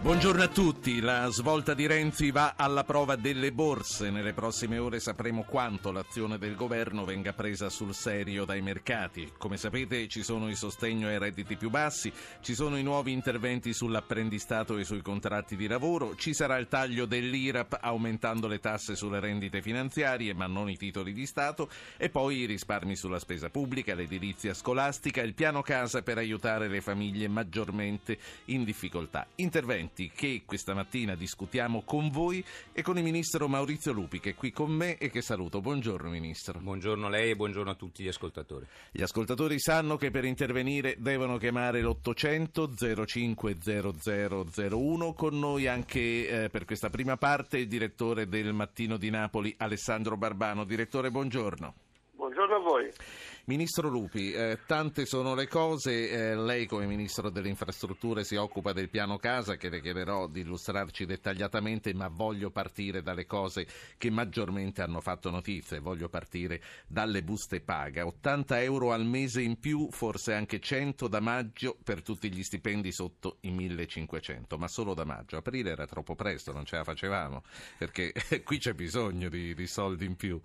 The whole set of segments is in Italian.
Buongiorno a tutti, la svolta di Renzi va alla prova delle borse. Nelle prossime ore sapremo quanto l'azione del governo venga presa sul serio dai mercati. Come sapete ci sono i sostegno ai redditi più bassi, ci sono i nuovi interventi sull'apprendistato e sui contratti di lavoro, ci sarà il taglio dell'IRAP aumentando le tasse sulle rendite finanziarie ma non i titoli di Stato e poi i risparmi sulla spesa pubblica, l'edilizia scolastica, il piano casa per aiutare le famiglie maggiormente in difficoltà. Interventi argomenti che questa mattina discutiamo con voi e con il ministro Maurizio Lupi che è qui con me e che saluto. Buongiorno ministro. Buongiorno a lei e buongiorno a tutti gli ascoltatori. Gli ascoltatori sanno che per intervenire devono chiamare l'800 050001 con noi anche eh, per questa prima parte il direttore del Mattino di Napoli Alessandro Barbano. Direttore, buongiorno. Buongiorno a voi. Ministro Lupi, eh, tante sono le cose, eh, lei come Ministro delle Infrastrutture si occupa del piano casa che le chiederò di illustrarci dettagliatamente, ma voglio partire dalle cose che maggiormente hanno fatto notizia, voglio partire dalle buste paga. 80 euro al mese in più, forse anche 100 da maggio per tutti gli stipendi sotto i 1500, ma solo da maggio. Aprile era troppo presto, non ce la facevamo, perché qui c'è bisogno di, di soldi in più.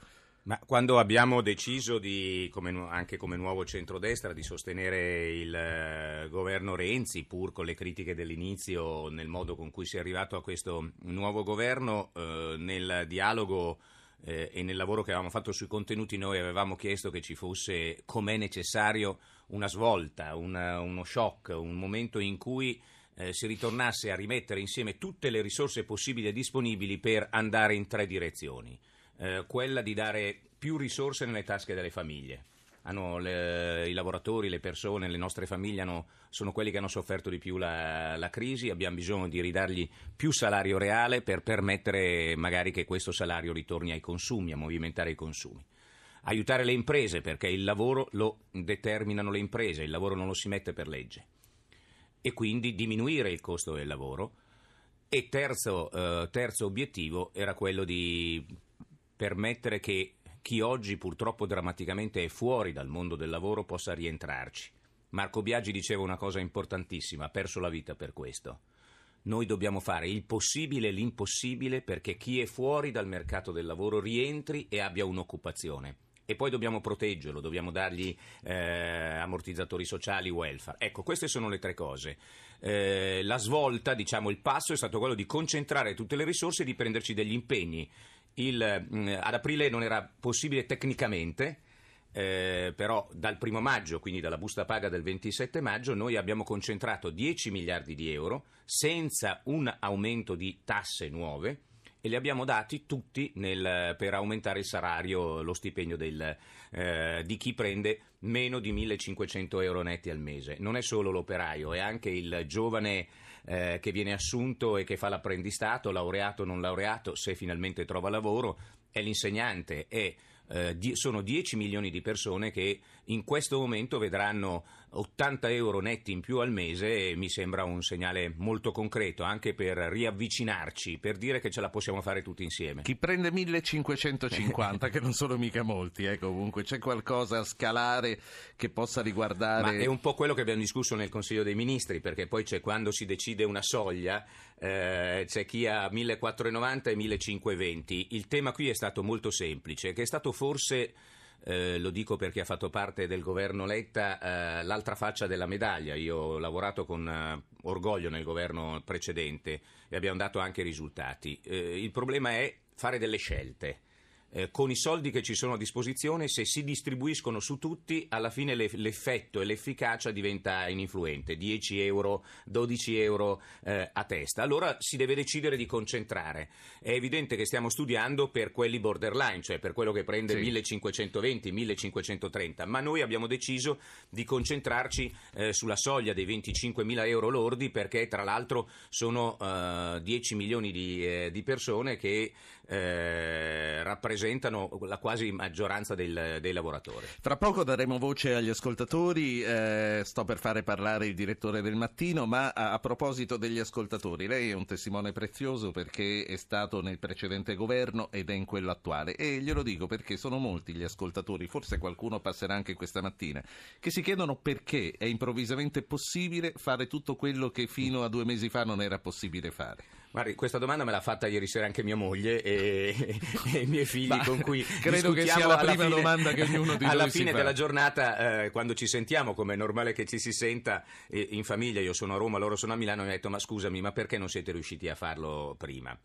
Ma quando abbiamo deciso di, come, anche come nuovo centrodestra di sostenere il eh, governo Renzi, pur con le critiche dell'inizio nel modo con cui si è arrivato a questo nuovo governo, eh, nel dialogo eh, e nel lavoro che avevamo fatto sui contenuti noi avevamo chiesto che ci fosse, com'è necessario, una svolta, una, uno shock, un momento in cui eh, si ritornasse a rimettere insieme tutte le risorse possibili e disponibili per andare in tre direzioni eh, quella di dare più risorse nelle tasche delle famiglie. Le, I lavoratori, le persone, le nostre famiglie hanno, sono quelli che hanno sofferto di più la, la, crisi, abbiamo bisogno di ridargli più salario reale per permettere magari che questo salario ritorni ai consumi, a movimentare i consumi. Aiutare le imprese perché il lavoro lo determinano le imprese, il lavoro non lo si mette per legge. E quindi diminuire il costo del lavoro. E terzo, eh, terzo obiettivo era quello di permettere che chi oggi purtroppo drammaticamente è fuori dal mondo del lavoro possa rientrarci. Marco Biaggi diceva una cosa importantissima, ha perso la vita per questo. Noi dobbiamo fare il possibile e l'impossibile perché chi è fuori dal mercato del lavoro rientri e abbia un'occupazione. E poi dobbiamo proteggerlo, dobbiamo dargli eh, ammortizzatori sociali, welfare. Ecco, queste sono le tre cose. Eh, la svolta, diciamo, il passo è stato quello di concentrare tutte le risorse e di prenderci degli impegni il, mm, ad aprile non era possibile tecnicamente, eh, però dal primo maggio, quindi dalla busta paga del 27 maggio, noi abbiamo concentrato 10 miliardi di euro senza un aumento di tasse nuove e li abbiamo dati tutti nel, per aumentare il salario, lo stipendio del, eh, di chi prende meno di 1500 euro netti al mese. Non è solo l'operaio, è anche il giovane eh, che viene assunto e che fa l'apprendistato, laureato o non laureato, se finalmente trova lavoro, è l'insegnante, è eh, di, sono 10 milioni di persone che in questo momento vedranno 80 euro netti in più al mese e mi sembra un segnale molto concreto anche per riavvicinarci, per dire che ce la possiamo fare tutti insieme. Chi prende 1550, che non sono mica molti, eh, comunque c'è qualcosa a scalare che possa riguardare... Ma è un po' quello che abbiamo discusso nel Consiglio dei Ministri, perché poi c'è quando si decide una soglia, eh, c'è chi ha 1490 e 1520. Il tema qui è stato molto semplice, che è stato forse eh, lo dico perché ha fatto parte del governo Letta, eh, l'altra faccia della medaglia. Io ho lavorato con eh, orgoglio nel governo precedente e abbiamo dato anche risultati. Eh, il problema è fare delle scelte eh, con i soldi che ci sono a disposizione, se si distribuiscono su tutti, alla fine l'effetto e l'efficacia diventa ininfluente, 10 euro, 12 euro eh, a testa. Allora si deve decidere di concentrare. È evidente che stiamo studiando per quelli borderline, cioè per quello che prende sì. 1520, 1530, ma noi abbiamo deciso di concentrarci eh, sulla soglia dei 25 mila euro lordi perché tra l'altro sono 10 eh, milioni di, eh, di persone che eh, rappresentano rappresentano la quasi maggioranza del, dei lavoratori. Tra poco daremo voce agli ascoltatori, eh, sto per fare parlare il direttore del mattino, ma a, a, proposito degli ascoltatori, lei è un testimone prezioso perché è stato nel precedente governo ed è in quello attuale e glielo dico perché sono molti gli ascoltatori, forse qualcuno passerà anche questa mattina, che si chiedono perché è improvvisamente possibile fare tutto quello che fino a due mesi fa non era possibile fare. Guardi, questa domanda me l'ha fatta ieri sera anche mia moglie e, e i miei figli bah, con cui credo che sia la prima fine, domanda che ognuno di alla fine fa. della giornata eh, quando ci sentiamo come è normale che ci si senta eh, in famiglia io sono a Roma loro sono a Milano mi ha detto ma scusami ma perché non siete riusciti a farlo prima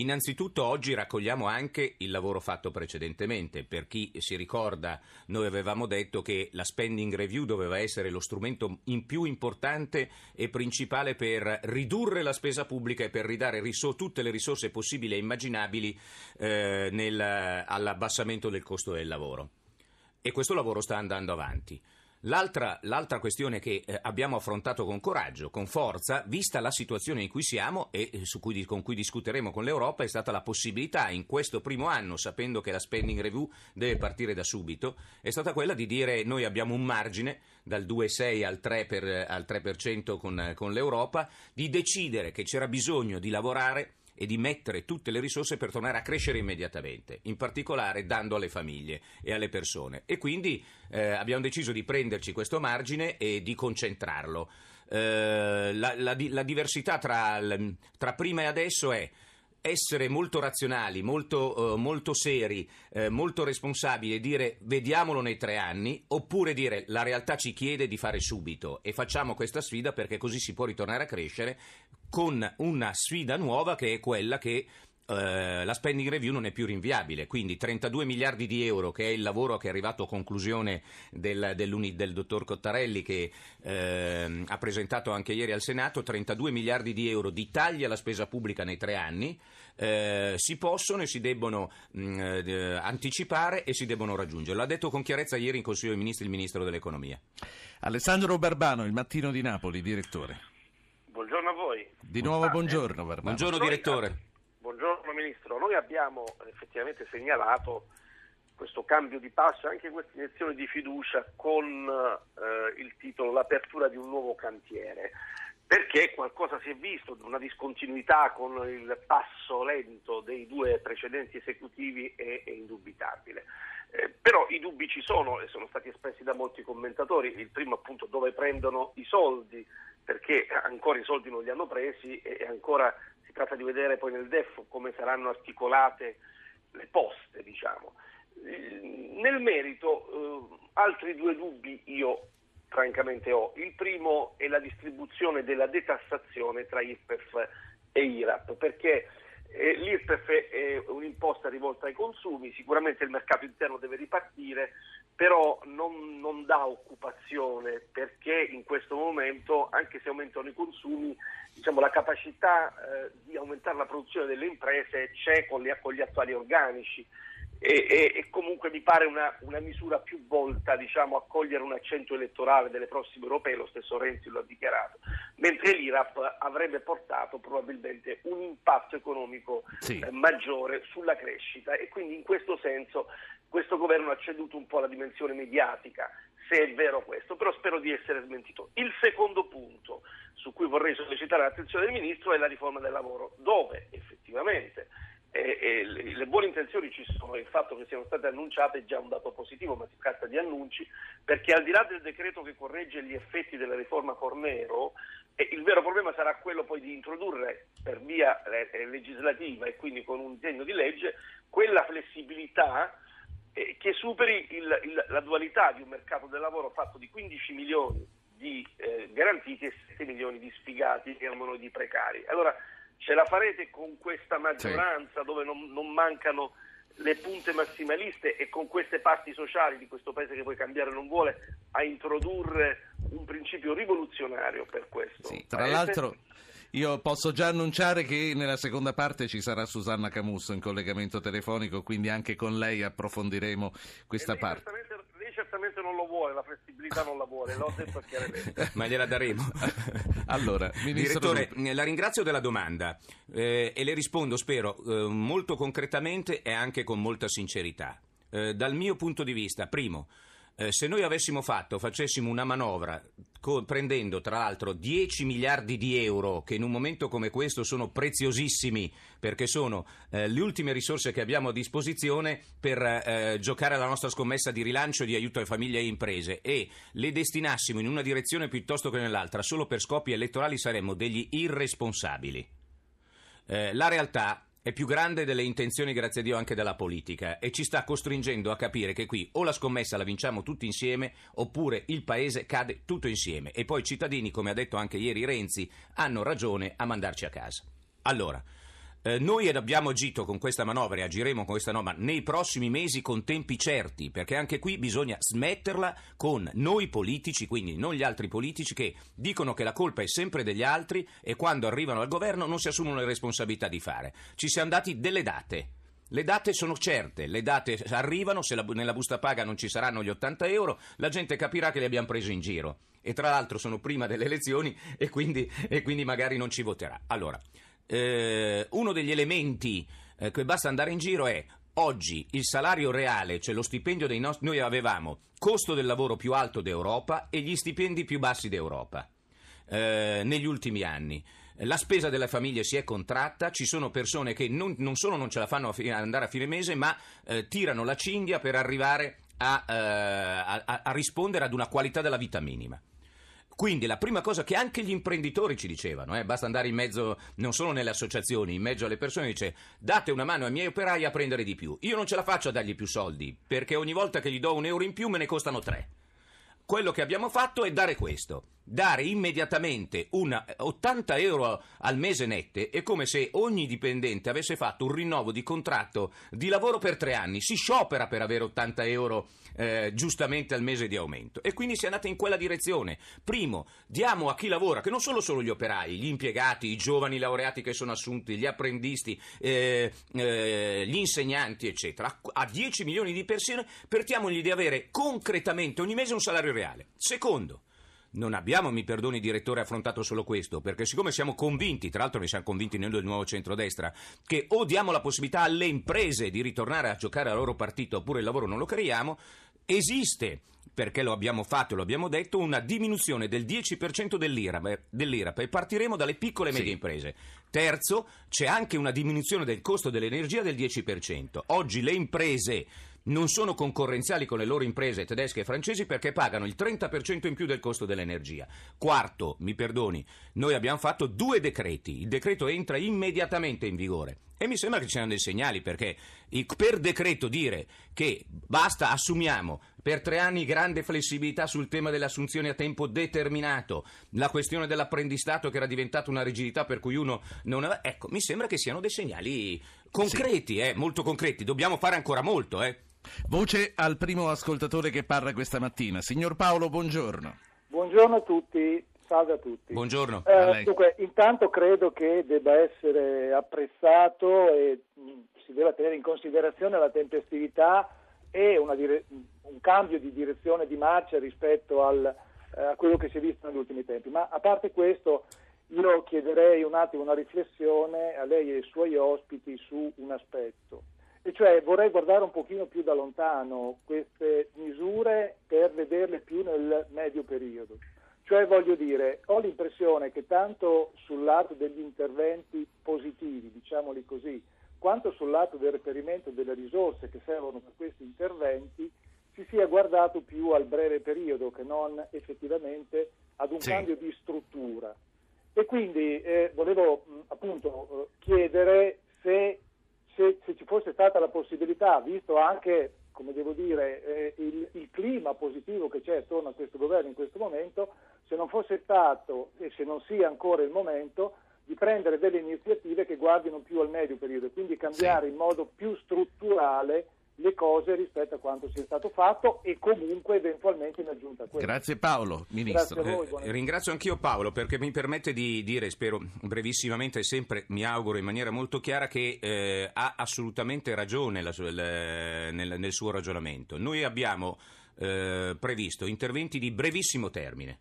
Innanzitutto oggi raccogliamo anche il lavoro fatto precedentemente. Per chi si ricorda, noi avevamo detto che la spending review doveva essere lo strumento più importante e principale per ridurre la spesa pubblica e per ridare riso- tutte le risorse possibili e immaginabili eh, nel, all'abbassamento del costo del lavoro. E questo lavoro sta andando avanti. L'altra, l'altra, questione che eh, abbiamo affrontato con coraggio, con forza, vista la situazione in cui siamo e eh, cui, con cui discuteremo con l'Europa, è stata la possibilità in questo primo anno, sapendo che la spending review deve partire da subito, è stata quella di dire noi abbiamo un margine dal 2,6 al 3%, per, al 3% con, con l'Europa, di decidere che c'era bisogno di lavorare e di mettere tutte le risorse per tornare a crescere immediatamente, in particolare dando alle famiglie e alle persone. E quindi eh, abbiamo deciso di prenderci questo margine e di concentrarlo. Eh, la, la, la, diversità tra, tra prima e adesso è essere molto razionali, molto, uh, molto seri, uh, molto responsabili e dire vediamolo nei tre anni, oppure dire la realtà ci chiede di fare subito e facciamo questa sfida perché così si può ritornare a crescere con una sfida nuova che è quella che Uh, la spending review non è più rinviabile, quindi 32 miliardi di euro, che è il lavoro che è arrivato a conclusione del, del dottor Cottarelli, che uh, ha presentato anche ieri al Senato, 32 miliardi di euro di tagli alla spesa pubblica nei tre anni, uh, si possono e si debbono mh, mm, anticipare e si debbono raggiungere. L'ha detto con chiarezza ieri in Consiglio dei Ministri il Ministro dell'Economia. Alessandro Barbano, il mattino di Napoli, direttore. Buongiorno a voi. Di nuovo buongiorno Barbano. Buongiorno direttore. Ministro, noi abbiamo effettivamente segnalato questo cambio di passo, anche questa iniezione di fiducia con eh, il titolo L'apertura di un nuovo cantiere, perché qualcosa si è visto, una discontinuità con il passo lento dei due precedenti esecutivi è, è indubitabile. Eh, però i dubbi ci sono e sono stati espressi da molti commentatori, il primo appunto dove prendono i soldi, perché ancora i soldi non li hanno presi e ancora si tratta di vedere poi nel DEF come saranno articolate le poste, diciamo. Nel merito, eh, altri due dubbi io francamente ho. Il primo è la distribuzione della detassazione tra IRPEF e IRAP, perché eh, L'IRPEF è un'imposta rivolta ai consumi, sicuramente il mercato interno deve ripartire, però non, non, dà occupazione perché in questo momento, anche se aumentano i consumi, diciamo, la capacità eh, di aumentare la produzione delle imprese c'è con gli, con gli attuali organici. E, e, e, comunque mi pare una, una misura più volta diciamo, a cogliere un accento elettorale delle prossime europee, lo stesso Renzi lo ha dichiarato, mentre l'IRAP avrebbe portato probabilmente un impatto economico sì. eh, maggiore sulla crescita. E quindi in questo senso questo governo ha ceduto un po' alla dimensione mediatica, se è vero questo, però spero di essere smentito. Il secondo punto su cui vorrei sollecitare l'attenzione del Ministro è la riforma del lavoro, dove effettivamente e, e le buone intenzioni ci sono, il fatto che siano state annunciate è già un dato positivo, ma si tratta di annunci, perché al di là del decreto che corregge gli effetti della riforma Fornero, eh, il vero problema sarà quello poi di introdurre per via eh, legislativa e quindi con un disegno di legge quella flessibilità eh, che superi il, il, la dualità di un mercato del lavoro fatto di 15 milioni di eh, garantiti e 7 milioni di sfigati, chiamiamolo di precari. Allora, ce la farete con questa maggioranza sì. dove non, non, mancano le punte massimaliste e con queste parti sociali di questo paese che poi cambiare non vuole a introdurre un principio rivoluzionario per questo. Sì, tra paese? l'altro io posso già annunciare che nella seconda parte ci sarà Susanna Camusso in collegamento telefonico, quindi anche con lei approfondiremo questa parte. Lei certamente non lo vuole, la flessibilità non la vuole, l'ho detto chiaramente. Ma gliela daremo. allora, Ministro Direttore, la ringrazio della domanda eh, e le rispondo, spero, eh, molto concretamente e anche con molta sincerità. Eh, dal mio punto di vista, primo, eh, se noi avessimo fatto, facessimo una manovra co- prendendo tra l'altro 10 miliardi di euro, che in un momento come questo sono preziosissimi perché sono eh, le ultime risorse che abbiamo a disposizione per eh, giocare alla nostra scommessa di rilancio e di aiuto alle famiglie e imprese e le destinassimo in una direzione piuttosto che nell'altra solo per scopi elettorali saremmo degli irresponsabili. Eh, la realtà è più grande delle intenzioni, grazie a Dio, anche della politica e ci sta costringendo a capire che qui o la scommessa la vinciamo tutti insieme oppure il paese cade tutto insieme e poi i cittadini, come ha detto anche ieri Renzi, hanno ragione a mandarci a casa. Allora, eh, noi abbiamo agito con questa manovra e agiremo con questa norma nei prossimi mesi con tempi certi, perché anche qui bisogna smetterla con noi politici, quindi non gli altri politici che dicono che la colpa è sempre degli altri e quando arrivano al governo non si assumono le responsabilità di fare. Ci siamo dati delle date. Le date sono certe, le date arrivano, se la, nella busta paga non ci saranno gli 80 euro, la gente capirà che li abbiamo presi in giro. E tra l'altro sono prima delle elezioni e quindi, e quindi magari non ci voterà. Allora, eh, uno degli elementi eh, che basta andare in giro è oggi il salario reale, cioè lo stipendio dei nostri... Noi avevamo costo del lavoro più alto d'Europa e gli stipendi più bassi d'Europa eh, negli ultimi anni. La spesa delle famiglie si è contratta, ci sono persone che non, non solo non ce la fanno a fi- andare a fine mese, ma eh, tirano la cinghia per arrivare a, eh, a, a rispondere ad una qualità della vita minima. Quindi la prima cosa che anche gli imprenditori ci dicevano, eh, basta andare in mezzo, non solo nelle associazioni, in mezzo alle persone, dice date una mano ai miei operai a prendere di più. Io non ce la faccio a dargli più soldi, perché ogni volta che gli do un euro in più me ne costano tre. Quello che abbiamo fatto è dare questo. Dare immediatamente una 80 euro al mese nette è come se ogni dipendente avesse fatto un rinnovo di contratto di lavoro per tre anni. Si sciopera per avere 80 euro eh, giustamente al mese di aumento. E quindi si è andata in quella direzione. Primo, diamo a chi lavora, che non sono solo gli operai, gli impiegati, i giovani laureati che sono assunti, gli apprendisti, eh, eh, gli insegnanti, eccetera, a 10 milioni di persone, permettiamogli di avere concretamente ogni mese un salario reale. Secondo, non abbiamo, mi perdoni direttore, affrontato solo questo, perché siccome siamo convinti, tra l'altro ne siamo convinti noi del nuovo centrodestra, che o diamo la possibilità alle imprese di ritornare a giocare al loro partito oppure il lavoro non lo creiamo, esiste perché lo abbiamo fatto e lo abbiamo detto, una diminuzione del 10% dell'IRAP, dell'IRAP e partiremo dalle piccole e medie sì. imprese. Terzo, c'è anche una diminuzione del costo dell'energia del 10%. Oggi le imprese non sono concorrenziali con le loro imprese tedesche e francesi perché pagano il 30% in più del costo dell'energia. Quarto, mi perdoni, noi abbiamo fatto due decreti. Il decreto entra immediatamente in vigore. E mi sembra che ci siano dei segnali perché per decreto dire che basta, assumiamo per tre anni grande flessibilità sul tema delle assunzioni a tempo determinato, la questione dell'apprendistato che era diventata una rigidità per cui uno non aveva... Ecco, mi sembra che siano dei segnali concreti, sì. eh, molto concreti. Dobbiamo fare ancora molto, eh. Voce al primo ascoltatore che parla questa mattina. Signor Paolo, buongiorno. Buongiorno a tutti. Salve a tutti. Buongiorno. Eh, dunque, intanto credo che debba essere apprezzato e mh, si debba tenere in considerazione la tempestività e dire- un cambio di direzione di marcia rispetto al, eh, a quello che si è visto negli ultimi tempi. Ma a parte questo, io chiederei un attimo una riflessione a lei e ai suoi ospiti su un aspetto. E cioè vorrei guardare un pochino più da lontano queste misure per vederle più nel medio periodo. Cioè voglio dire, ho l'impressione che tanto sul lato degli interventi positivi, diciamoli così, quanto sul lato del reperimento delle risorse che servono per questi interventi, si sia guardato più al breve periodo che non effettivamente ad un sì. cambio di struttura. E quindi eh, volevo mh, appunto eh, chiedere se se, se, ci fosse stata la possibilità, visto anche come devo dire, eh, il, il, clima positivo che c'è attorno a questo governo in questo momento, se non fosse stato e se non sia ancora il momento di prendere delle iniziative che guardino più al medio periodo e quindi cambiare sì. in modo più strutturale le cose rispetto a quanto sia stato fatto e comunque eventualmente in aggiunta a questo. Grazie Paolo, Ministro. Voi, eh, ringrazio anch'io Paolo perché mi permette di dire, spero brevissimamente e sempre mi auguro in maniera molto chiara, che eh, ha assolutamente ragione la, nel, nel, suo ragionamento. Noi abbiamo eh, previsto interventi di brevissimo termine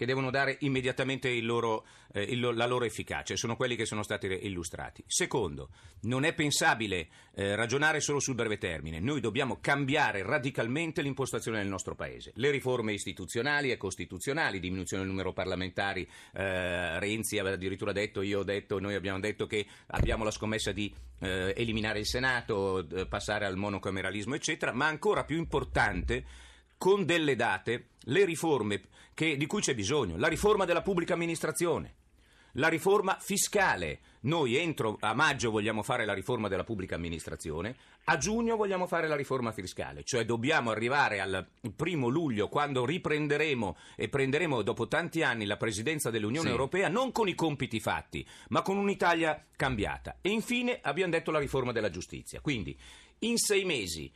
che devono dare immediatamente loro, eh, il, la loro efficacia, sono quelli che sono stati illustrati. Secondo, non è pensabile eh, ragionare solo sul breve termine, noi dobbiamo cambiare radicalmente l'impostazione del nostro Paese. Le riforme istituzionali e costituzionali, diminuzione del numero parlamentari, eh, Renzi aveva addirittura detto, io ho detto, noi abbiamo detto che abbiamo la scommessa di eh, eliminare il Senato, eh, passare al monocameralismo, eccetera, ma ancora più importante con delle date le riforme che, di cui c'è bisogno, la riforma della pubblica amministrazione, la riforma fiscale. Noi entro a maggio vogliamo fare la riforma della pubblica amministrazione, a giugno vogliamo fare la riforma fiscale, cioè dobbiamo arrivare al primo luglio quando riprenderemo e prenderemo dopo tanti anni la presidenza dell'Unione sì. Europea non con i compiti fatti, ma con un'Italia cambiata. E infine abbiamo detto la riforma della giustizia. Quindi in sei mesi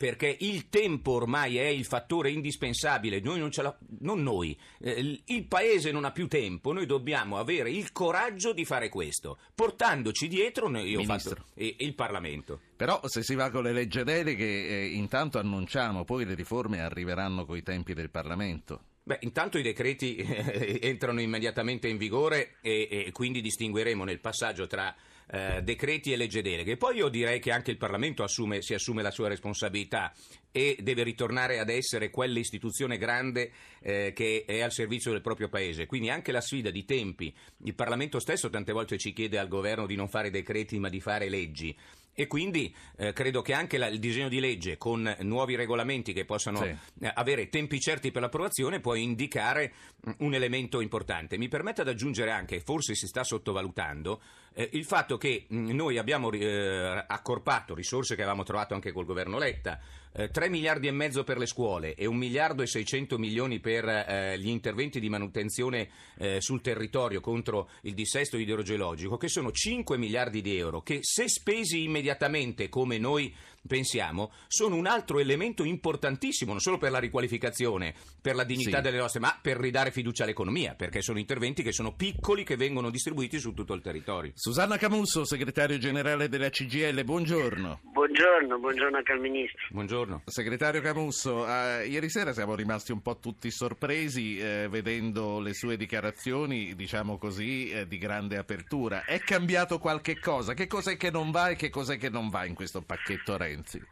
perché il tempo ormai è il fattore indispensabile, noi non, ce la, non noi, eh, il paese non ha più tempo, noi dobbiamo avere il coraggio di fare questo, portandoci dietro fatto, eh, il Parlamento. Però se si va con le leggi deleghe, eh, intanto annunciamo, poi le riforme arriveranno coi tempi del Parlamento. Beh, intanto i decreti eh, entrano immediatamente in vigore e, e quindi distingueremo nel passaggio tra eh, decreti e legge deleghe. Poi io direi che anche il Parlamento assume, si assume la sua responsabilità e deve ritornare ad essere quell'istituzione grande eh, che è al servizio del proprio paese. Quindi anche la sfida di tempi, il Parlamento stesso tante volte ci chiede al governo di non fare decreti ma di fare leggi. E quindi eh, credo che anche la, il disegno di legge con nuovi regolamenti che possano sì. eh, avere tempi certi per l'approvazione può indicare mm, un elemento importante. Mi permette di aggiungere anche, forse si sta sottovalutando, eh, il fatto che mm, noi abbiamo eh, accorpato risorse che avevamo trovato anche col governo Letta, eh, 3 miliardi e mezzo per le scuole e 1 miliardo e 600 milioni per eh, gli interventi di manutenzione eh, sul territorio contro il dissesto idrogeologico, che sono 5 miliardi di euro, che se spesi immediatamente come noi pensiamo, sono un altro elemento importantissimo, non solo per la riqualificazione, per la dignità sì. delle nostre, ma per ridare fiducia all'economia, perché sono interventi che sono piccoli, che vengono distribuiti su tutto il territorio. Susanna Camusso, segretario generale della CGL, buongiorno. Buongiorno, buongiorno anche al Ministro. Buongiorno. Segretario Camusso, eh, ieri sera siamo rimasti un po' tutti sorpresi eh, vedendo le sue dichiarazioni, diciamo così, eh, di grande apertura. È cambiato qualche cosa? Che cos'è che non va e che cos'è che non va in questo pacchetto Renzi? Renzi?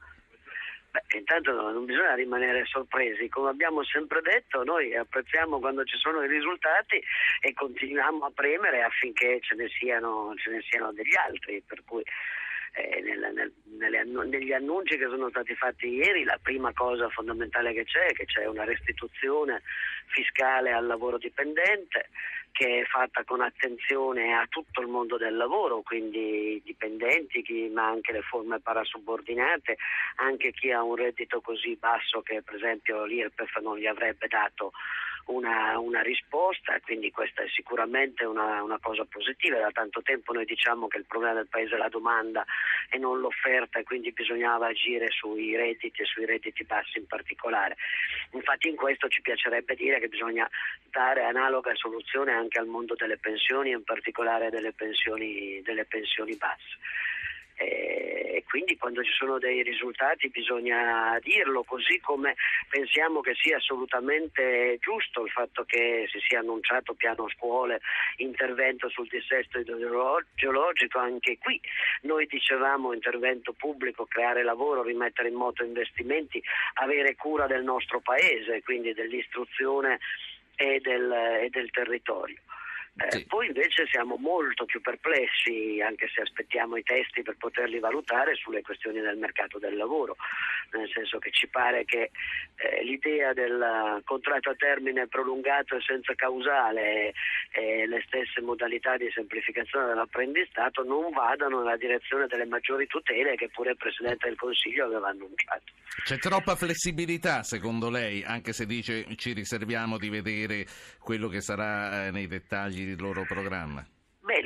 Beh, intanto non bisogna rimanere sorpresi, come abbiamo sempre detto noi apprezziamo quando ci sono i risultati e continuiamo a premere affinché ce ne siano, ce ne siano degli altri, per cui eh, nel, nel, nelle, negli annunci che sono stati fatti ieri la prima cosa fondamentale che c'è è che c'è una restituzione fiscale al lavoro dipendente che è fatta con attenzione a tutto il mondo del lavoro, quindi i dipendenti, chi, ma anche le forme parasubordinate, anche chi ha un reddito così basso che per esempio l'IRPEF non gli avrebbe dato una, una risposta, quindi questa è sicuramente una, una, cosa positiva. Da tanto tempo noi diciamo che il problema del Paese è la domanda e non l'offerta e quindi bisognava agire sui redditi e sui redditi bassi in particolare. Infatti in questo ci piacerebbe dire che bisogna dare analoga soluzione anche al mondo delle pensioni, in particolare delle pensioni, delle pensioni basse e quindi quando ci sono dei risultati bisogna dirlo, così come pensiamo che sia assolutamente giusto il fatto che si sia annunciato piano scuole, intervento sul dissesto idrogeologico, anche qui noi dicevamo intervento pubblico, creare lavoro, rimettere in moto investimenti, avere cura del nostro paese, quindi dell'istruzione e del, e del territorio. Eh, sì. Poi invece siamo molto più perplessi, anche se aspettiamo i testi per poterli valutare, sulle questioni del mercato del lavoro, nel senso che ci pare che eh, l'idea del contratto a termine prolungato e senza causale le stesse modalità di semplificazione dell'apprendistato non vadano nella direzione delle maggiori tutele che pure il Presidente del Consiglio aveva annunciato. C'è troppa flessibilità secondo lei, anche se dice ci riserviamo di vedere quello che sarà eh, nei dettagli il loro programma?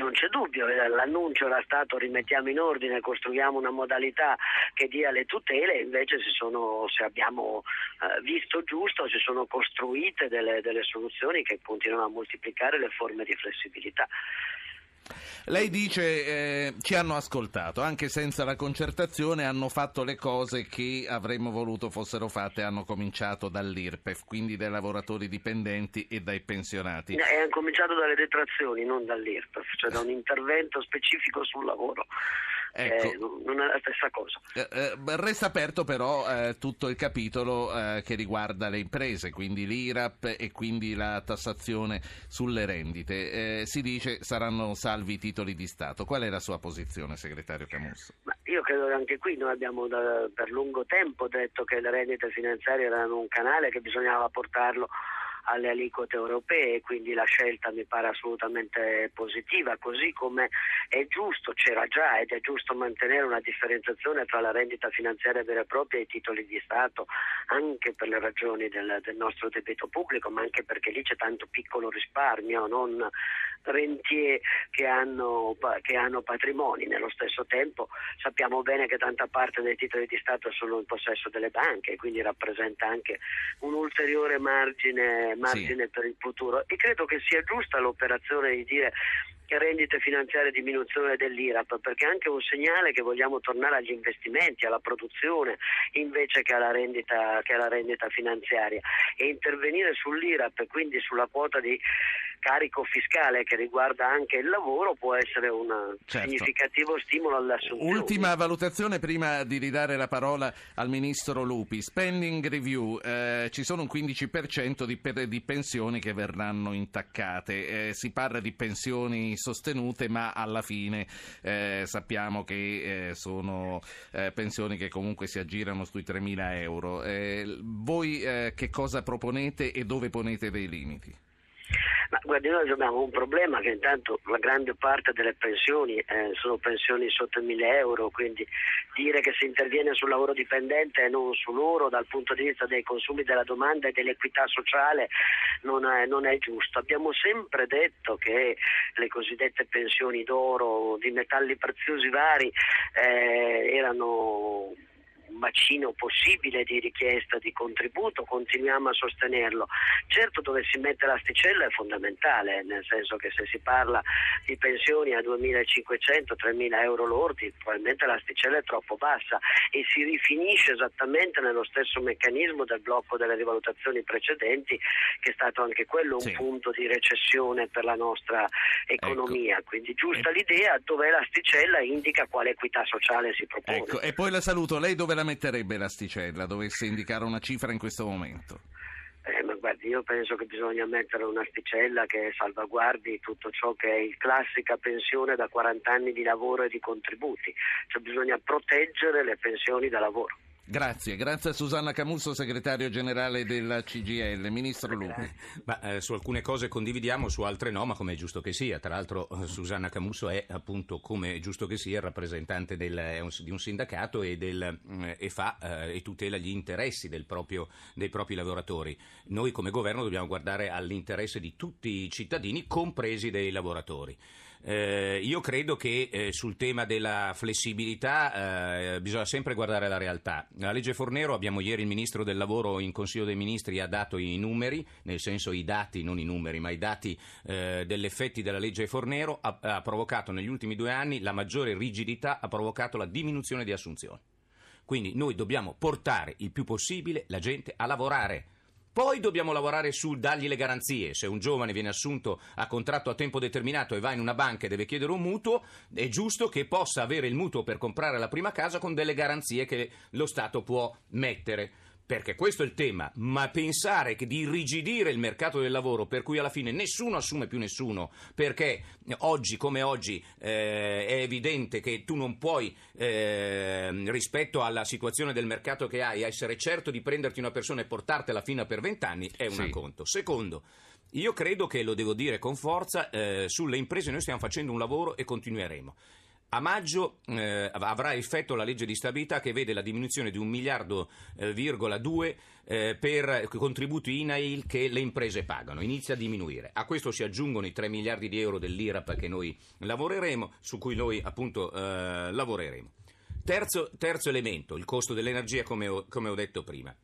Non c'è dubbio, eh, l'annuncio era stato rimettiamo in ordine, costruiamo una modalità che dia le tutele, invece sono, se abbiamo eh, visto giusto si sono costruite delle, delle soluzioni che continuano a moltiplicare le forme di flessibilità. Lei dice eh, ci hanno ascoltato, anche senza la concertazione hanno fatto le cose che avremmo voluto fossero fatte, hanno cominciato dall'IRPEF, quindi dai lavoratori dipendenti e dai pensionati. E hanno cominciato dalle detrazioni, non dall'IRPEF, cioè da un intervento specifico sul lavoro. Ecco. Eh, non è la stessa cosa. Eh, eh, resta aperto però eh, tutto il capitolo eh, che riguarda le imprese, quindi l'IRAP e quindi la tassazione sulle rendite. Eh, si dice saranno salvi i titoli di Stato. Qual è la sua posizione, segretario Camusso? Ma io credo che anche qui noi abbiamo da, per lungo tempo detto che le rendite finanziarie erano un canale che bisognava portarlo alle aliquote europee, quindi la scelta mi pare assolutamente positiva, così come è giusto, c'era già ed è giusto mantenere una differenziazione tra la rendita finanziaria vera e propria e i titoli di Stato, anche per le ragioni del, del nostro debito pubblico, ma anche perché lì c'è tanto piccolo risparmio, non rentier che hanno, che hanno patrimoni. Nello stesso tempo sappiamo bene che tanta parte dei titoli di Stato sono in possesso delle banche, quindi rappresenta anche un ulteriore margine, margine sì. per il futuro. E credo che sia giusta l'operazione di dire rendite finanziarie e diminuzione dell'IRAP, perché è anche un segnale che vogliamo tornare agli investimenti, alla produzione, invece che alla rendita, che alla rendita finanziaria. E intervenire sull'IRAP, quindi sulla quota di carico fiscale che riguarda anche il lavoro può essere un certo. significativo stimolo all'assunzione. Ultima valutazione prima di ridare la parola al Ministro Lupi. Spending review, eh, ci sono un 15% di, di, pensioni che verranno intaccate, eh, si parla di pensioni sostenute ma alla fine eh, sappiamo che eh, sono eh, pensioni che comunque si aggirano sui 3.000 euro. Eh, voi che cosa proponete e dove ponete dei limiti? Ma guardi, noi abbiamo un problema che intanto la grande parte delle pensioni eh, sono pensioni sotto i 1000 euro, quindi dire che si interviene sul lavoro dipendente e non su loro dal punto di vista dei consumi della domanda e dell'equità sociale non è, non è giusto. Abbiamo sempre detto che le cosiddette pensioni d'oro, di metalli preziosi vari, eh, erano bacino possibile di richiesta di contributo, continuiamo a sostenerlo. Certo dove si mette l'asticella è fondamentale, nel senso che se si parla di pensioni a 2.500-3.000 euro lordi, probabilmente l'asticella è troppo bassa e si rifinisce esattamente nello stesso meccanismo del blocco delle rivalutazioni precedenti, che è stato anche quello un sì. punto di recessione per la nostra economia. Ecco. Quindi giusta ecco. l'idea, dove l'asticella indica quale equità sociale si propone. Ecco. E poi la saluto, lei dove la metterebbe l'asticella, dovesse indicare una cifra in questo momento? Eh, ma guardi, io penso che bisogna mettere un'asticella che salvaguardi tutto ciò che è il classica pensione da 40 anni di lavoro e di contributi, cioè bisogna proteggere le pensioni da lavoro. Grazie, grazie a Susanna Camusso, segretario generale della CGL. Ministro Lupi. Ma, eh, su alcune cose condividiamo, su altre no, ma come è giusto che sia. Tra l'altro eh, Susanna Camusso è appunto, come è giusto che sia, il rappresentante del, di un sindacato e, del, eh, e fa eh, e tutela gli interessi proprio, dei propri lavoratori. Noi come governo dobbiamo guardare all'interesse di tutti i cittadini, compresi dei lavoratori. Eh, io credo che eh, sul tema della flessibilità eh, bisogna sempre guardare la realtà. La legge Fornero, abbiamo ieri il Ministro del Lavoro in Consiglio dei Ministri ha dato i numeri, nel senso i dati, non i numeri, ma i dati eh, degli effetti della legge Fornero, ha, ha provocato negli ultimi due anni la maggiore rigidità, ha provocato la diminuzione di assunzioni. Quindi noi dobbiamo portare il più possibile la gente a lavorare poi dobbiamo lavorare sul dargli le garanzie. Se un giovane viene assunto a contratto a tempo determinato e va in una banca e deve chiedere un mutuo, è giusto che possa avere il mutuo per comprare la prima casa con delle garanzie che lo Stato può mettere perché questo è il tema, ma pensare di irrigidire il mercato del lavoro per cui alla fine nessuno assume più nessuno, perché oggi come oggi eh, è evidente che tu non puoi, eh, rispetto alla situazione del mercato che hai, essere certo di prenderti una persona e portartela fino a per vent'anni, è un sì. conto. Secondo, io credo che, lo devo dire con forza, eh, sulle imprese noi stiamo facendo un lavoro e continueremo. A maggio eh, avrà effetto la legge di stabilità che vede la diminuzione di un miliardo, eh, virgola due eh, per contributi INAIL che le imprese pagano, inizia a diminuire. A questo si aggiungono i 3 miliardi di euro dell'IRAP che noi lavoreremo, su cui noi appunto eh, lavoreremo. Terzo, terzo, elemento, il costo dell'energia come ho, come ho detto prima.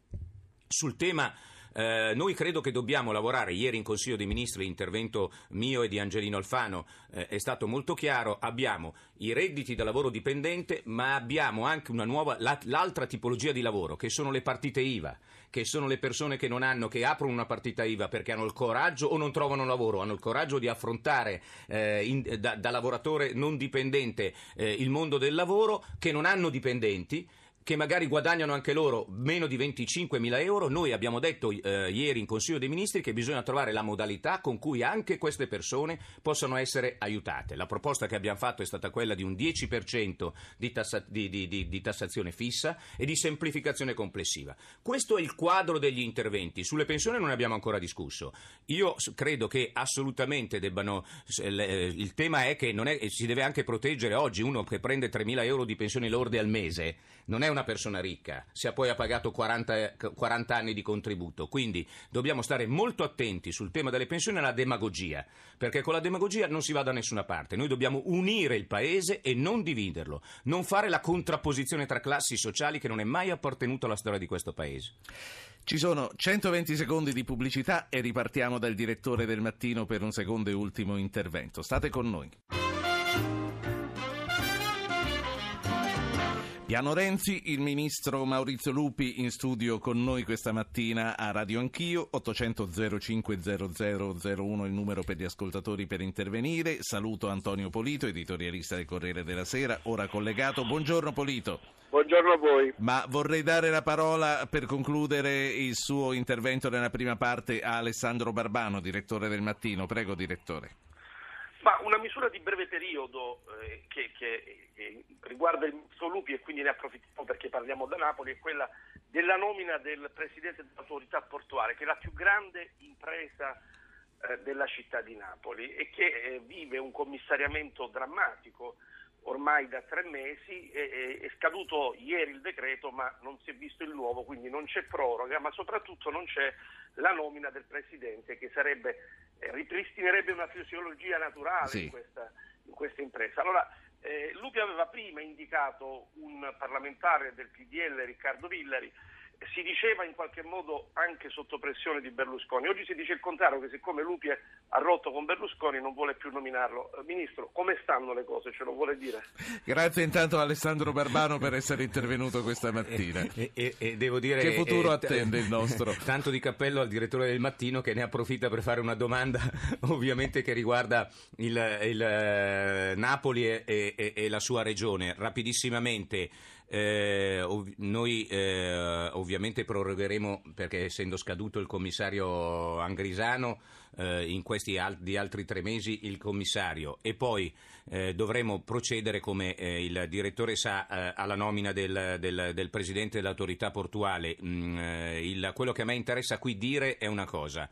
Sul tema Eh, noi credo che dobbiamo lavorare. Ieri in Consiglio dei Ministri l'intervento mio e di Angelino Alfano eh, è stato molto chiaro. Abbiamo i redditi da lavoro dipendente, ma abbiamo anche una nuova, l'altra tipologia di lavoro, che sono le partite IVA, che sono le persone che non hanno, che aprono una partita IVA perché hanno il coraggio o non trovano lavoro, hanno il coraggio di affrontare eh, in, da, da, lavoratore non dipendente eh, il mondo del lavoro, che non hanno dipendenti che magari guadagnano anche loro meno di 25 mila euro. Noi abbiamo detto eh, ieri in Consiglio dei Ministri che bisogna trovare la modalità con cui anche queste persone possano essere aiutate. La proposta che abbiamo fatto è stata quella di un 10% di, tassa- di, di, di tassazione fissa e di semplificazione complessiva. Questo è il quadro degli interventi. Sulle pensioni non ne abbiamo ancora discusso. Io credo che assolutamente debbano. Il tema è che è, si deve anche proteggere oggi uno che prende 3 mila euro di pensioni lorde al mese. Non è una persona ricca, se poi ha pagato 40, 40 anni di contributo. Quindi dobbiamo stare molto attenti sul tema delle pensioni e alla demagogia, perché con la demagogia non si va da nessuna parte. Noi dobbiamo unire il paese e non dividerlo, non fare la contrapposizione tra classi sociali che non è mai appartenuta alla storia di questo paese. Ci sono 120 secondi di pubblicità e ripartiamo dal direttore del mattino per un secondo e ultimo intervento. State con noi. Piano Renzi, il ministro Maurizio Lupi in studio con noi questa mattina a Radio Anch'io, 800 05 0001 il numero per gli ascoltatori per intervenire. Saluto Antonio Polito, editorialista del Corriere della Sera, ora collegato. Buongiorno Polito. Buongiorno a voi. Ma vorrei dare la parola per concludere il suo intervento nella prima parte a Alessandro Barbano, direttore del Mattino. Prego, direttore. Ma una misura di breve periodo eh, che, che, che, riguarda il ministro Lupi e quindi ne approfittiamo perché parliamo da Napoli è quella della nomina del presidente dell'autorità portuale, che è la più grande impresa eh, della città di Napoli e che eh, vive un commissariamento drammatico ormai da tre mesi, è, è, scaduto ieri il decreto ma non si è visto il nuovo, quindi non c'è proroga, ma soprattutto non c'è la nomina del Presidente che sarebbe, eh, ripristinerebbe una fisiologia naturale sì. in, questa, in, questa, impresa. Allora, eh, Lupi aveva prima indicato un parlamentare del PDL, Riccardo Villari, si diceva in qualche modo anche sotto pressione di Berlusconi. Oggi si dice il contrario, che siccome Lupi ha rotto con Berlusconi non vuole più nominarlo. Eh, Ministro, come stanno le cose? Ce lo vuole dire? Grazie intanto a Alessandro Barbano per essere intervenuto questa mattina. E, e, e devo dire, che futuro attende il nostro? Tanto di cappello al direttore del mattino che ne approfitta per fare una domanda ovviamente che riguarda il, il eh, Napoli e, e la sua regione. Rapidissimamente. Eh, ov- noi eh, ovviamente prorogheremo, perché essendo scaduto il commissario Angrisano, eh, in questi al- di altri tre mesi il commissario e poi eh, dovremo procedere, come eh, il direttore sa, eh, alla nomina del, del, del, presidente dell'autorità portuale. Mm, il, quello che a me interessa qui dire è una cosa,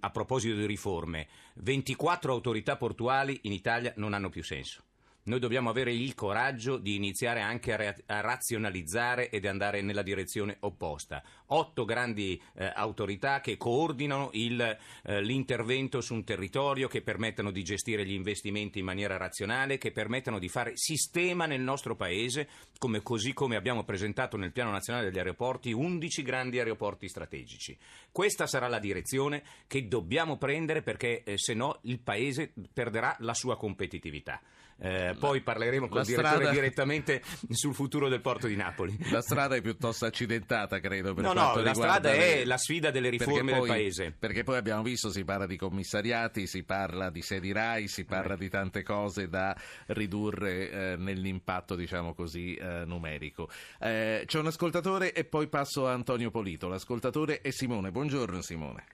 a proposito di riforme, 24 autorità portuali in Italia non hanno più senso. Noi dobbiamo avere il coraggio di iniziare anche a, re- a razionalizzare ed andare nella direzione opposta. Otto grandi eh, autorità che coordinano il, eh, l'intervento su un territorio, che permettano di gestire gli investimenti in maniera razionale, che permettano di fare sistema nel nostro paese, come, così come abbiamo presentato nel Piano Nazionale degli Aeroporti 11 grandi aeroporti strategici. Questa sarà la direzione che dobbiamo prendere perché eh, se no il paese perderà la sua competitività. Eh, poi parleremo con il direttore strada... direttamente sul futuro del porto di Napoli. La strada è piuttosto accidentata, credo. no, no, la strada le... è la sfida delle riforme poi, del paese. Perché poi abbiamo visto, si parla di commissariati, si parla di sedi RAI, si parla eh. di tante cose da ridurre eh, nell'impatto, diciamo così, eh, numerico. Eh, c'è un ascoltatore e poi passo a Antonio Polito. L'ascoltatore è Simone. Buongiorno Simone.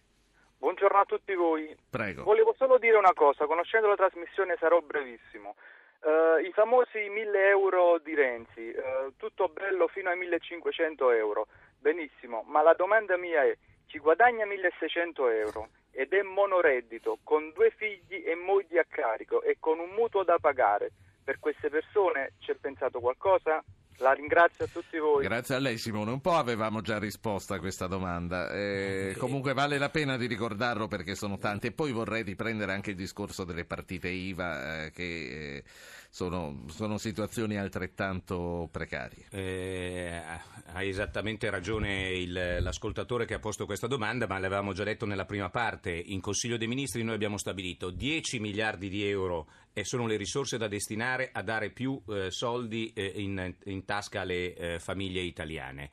Buongiorno a tutti voi. Prego. Volevo solo dire una cosa, conoscendo la trasmissione sarò brevissimo. Uh, I famosi 1000 euro di Renzi, uh, tutto bello fino ai 1500 euro, benissimo, ma la domanda mia è, ci guadagna 1600 euro ed è monoreddito, con due figli e mogli a carico e con un mutuo da pagare, per queste persone c'è pensato qualcosa? La ringrazio a tutti voi. Grazie a lei Simone, un po' avevamo già risposto a questa domanda, eh, comunque vale la pena di ricordarlo perché sono tanti e poi vorrei riprendere anche il discorso delle partite IVA eh, che eh, sono, sono, situazioni altrettanto precarie. Eh, ha esattamente ragione il, l'ascoltatore che ha posto questa domanda, ma l'avevamo già detto nella prima parte, in Consiglio dei Ministri noi abbiamo stabilito 10 miliardi di euro e sono le risorse da destinare a dare più eh, soldi eh, in, in, tasca alle eh, famiglie italiane.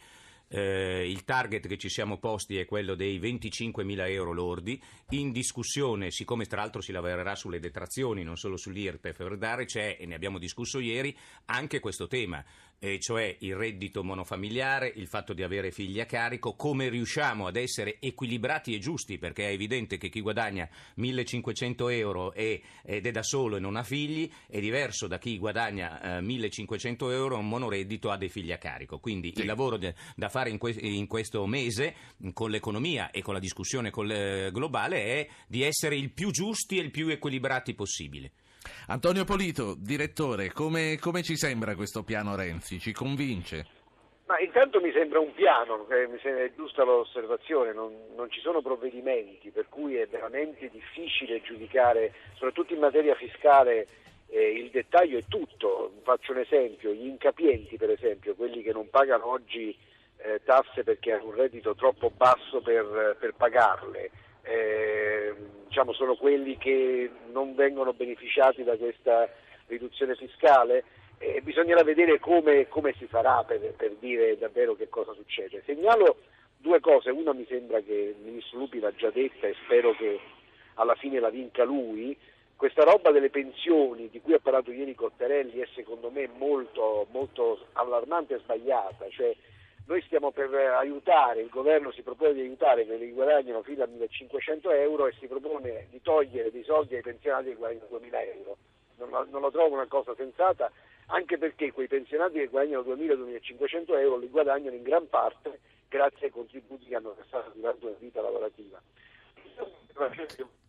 Eh, il target che ci siamo posti è quello dei 25 mila euro lordi. In discussione, siccome tra l'altro si lavorerà sulle detrazioni, non solo sull'IRPEF c'è, e ne abbiamo discusso ieri, anche questo tema eh, cioè il reddito monofamiliare, il fatto di avere figli a carico, come riusciamo ad essere equilibrati e giusti, perché è evidente che chi guadagna 1500 euro e, ed è da solo e non ha figli è diverso da chi guadagna eh, 1500 euro e un monoreddito ha dei figli a carico. Quindi sì. il lavoro de, da fare in, que- in, questo mese con l'economia e con la discussione col, globale è di essere il più giusti e il più equilibrati possibile. Antonio Polito, direttore, come, come ci sembra questo piano Renzi? Ci convince? Ma intanto mi sembra un piano, mi sembra giusta l'osservazione, non, non, ci sono provvedimenti, per cui è veramente difficile giudicare, soprattutto in materia fiscale, eh, il dettaglio è tutto. Faccio un esempio, gli incapienti per esempio, quelli che non pagano oggi eh, tasse perché hanno un reddito troppo basso per, per pagarle, eh, diciamo, sono quelli che non vengono beneficiati da questa riduzione fiscale e bisognerà vedere come, come si farà per, per, dire davvero che cosa succede. Segnalo due cose, una mi sembra che il ministro Lupi l'ha già detta e spero che alla fine la vinca lui, questa roba delle pensioni di cui ha parlato ieri Cottarelli è secondo me molto, molto allarmante e sbagliata, cioè noi stiamo per aiutare, il governo si propone di aiutare quelli che guadagnano fino a 1500 euro e si propone di togliere dei soldi ai pensionati che guadagnano 2000 euro. Non, non lo trovo una cosa sensata, anche perché quei pensionati che guadagnano 2000-2500 euro li guadagnano in gran parte grazie ai contributi che hanno versato durante una vita lavorativa.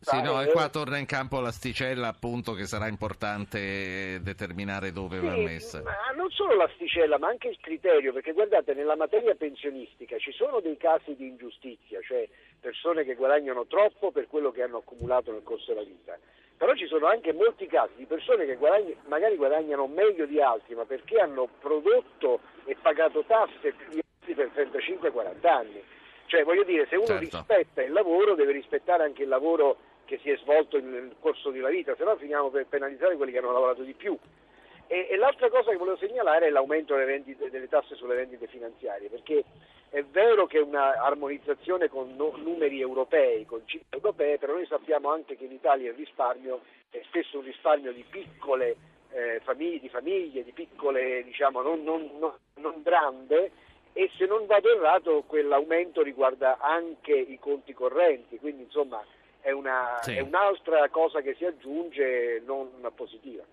Sì, no, e qua torna in campo l'asticella appunto che sarà importante determinare dove sì, va messa. Ma non solo l'asticella ma anche il criterio, perché guardate nella materia pensionistica ci sono dei casi di ingiustizia, cioè persone che guadagnano troppo per quello che hanno accumulato nel corso della vita, però ci sono anche molti casi di persone che guadagn- magari guadagnano meglio di altri ma perché hanno prodotto e pagato tasse per 35-40 anni. Cioè, voglio dire, se uno certo. rispetta il lavoro, deve rispettare anche il lavoro che si è svolto nel corso una vita, se no finiamo per penalizzare quelli che hanno lavorato di più. E, e l'altra cosa che volevo segnalare è l'aumento delle, rendite, delle tasse sulle rendite finanziarie, perché è vero che è un'armonizzazione con no, numeri europei, con cifre europee, però noi sappiamo anche che in Italia il risparmio è spesso un risparmio di piccole eh, famiglie, di famiglie, di piccole, diciamo, non, non, non, non grande, e se non vado errato quell'aumento riguarda anche i conti correnti, quindi insomma è, una, sì. è un'altra cosa che si aggiunge non positiva.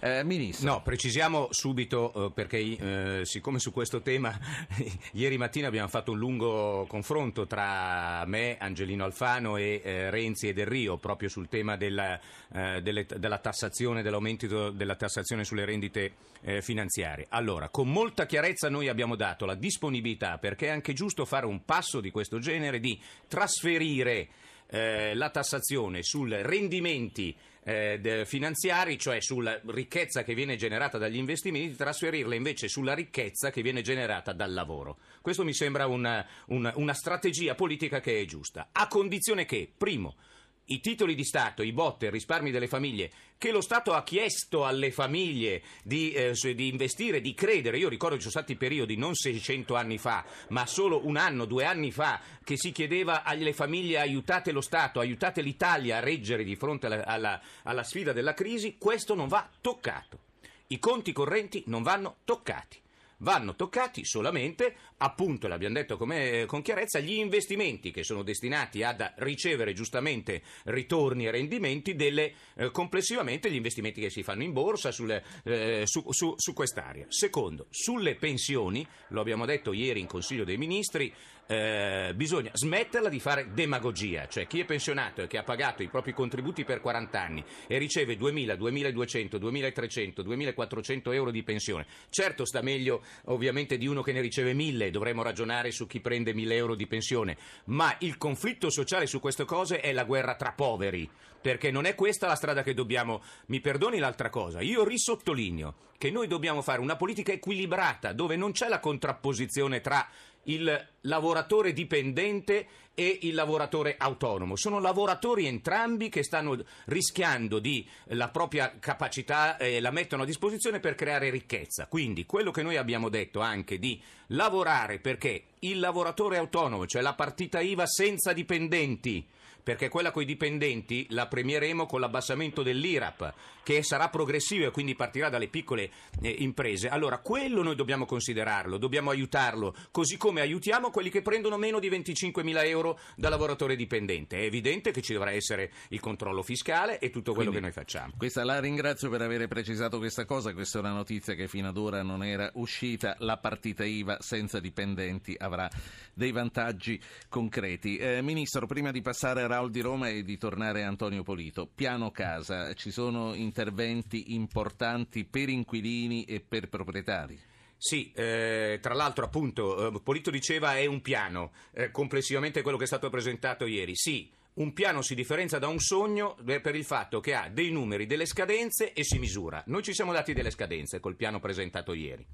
Eh, Ministro. No, precisiamo subito eh, perché eh, siccome su questo tema ieri mattina abbiamo fatto un lungo confronto tra me, Angelino Alfano e eh, Renzi e Del Rio proprio sul tema della, eh, delle, della tassazione, dell'aumento della tassazione sulle rendite eh, finanziarie. Allora, con molta chiarezza noi abbiamo dato la disponibilità perché è anche giusto fare un passo di questo genere di trasferire la tassazione sui rendimenti eh, finanziari, cioè sulla ricchezza che viene generata dagli investimenti, trasferirla invece sulla ricchezza che viene generata dal lavoro. Questo mi sembra una, una, una strategia politica che è giusta, a condizione che, primo, i titoli di Stato, i botte, i risparmi delle famiglie, che lo Stato ha chiesto alle famiglie di, eh, di, investire, di credere. Io ricordo ci sono stati periodi, non 600 anni fa, ma solo un anno, due anni fa, che si chiedeva alle famiglie aiutate lo Stato, aiutate l'Italia a reggere di fronte alla, alla, alla sfida della crisi. Questo non va toccato. I conti correnti non vanno toccati vanno toccati solamente, appunto, l'abbiamo detto come, con chiarezza, gli investimenti che sono destinati ad ricevere giustamente ritorni e rendimenti delle, eh, complessivamente gli investimenti che si fanno in borsa sulle, eh, su, su, su quest'area. Secondo, sulle pensioni, lo abbiamo detto ieri in Consiglio dei Ministri, eh, bisogna smetterla di fare demagogia, cioè chi è pensionato e che ha pagato i propri contributi per 40 anni e riceve 2.000, 2.200, 2.300, 2.400 euro di pensione, certo sta meglio ovviamente di uno che ne riceve 1.000, dovremmo ragionare su chi prende 1.000 euro di pensione, ma il conflitto sociale su queste cose è la guerra tra poveri, perché non è questa la strada che dobbiamo, mi perdoni l'altra cosa, io risottolineo che noi dobbiamo fare una politica equilibrata dove non c'è la contrapposizione tra il lavoratore dipendente e il lavoratore autonomo. Sono lavoratori entrambi che stanno rischiando di la propria capacità eh, la mettono a disposizione per creare ricchezza. Quindi quello che noi abbiamo detto anche di lavorare perché il lavoratore autonomo, cioè la partita IVA senza dipendenti, perché quella con i dipendenti la premieremo con l'abbassamento dell'IRAP, che sarà progressivo e quindi partirà dalle piccole eh, imprese. Allora, quello noi dobbiamo considerarlo, dobbiamo aiutarlo, così come aiutiamo quelli che prendono meno di 25 mila euro da lavoratore dipendente. È evidente che ci dovrà essere il controllo fiscale e tutto quello quindi, che noi facciamo. Questa la ringrazio per aver precisato questa cosa, questa è una notizia che fino ad ora non era uscita, la partita IVA senza dipendenti avrà dei vantaggi concreti. Eh, Ministro, prima di passare a Raul di Roma e di tornare a Antonio Polito. Piano casa, ci sono interventi importanti per inquilini e per proprietari? Sì, eh, tra l'altro appunto eh, Polito diceva è un piano, eh, complessivamente quello che è stato presentato ieri. Sì, un piano si differenzia da un sogno per il fatto che ha dei numeri, delle scadenze e si misura. Noi ci siamo dati delle scadenze col piano presentato ieri.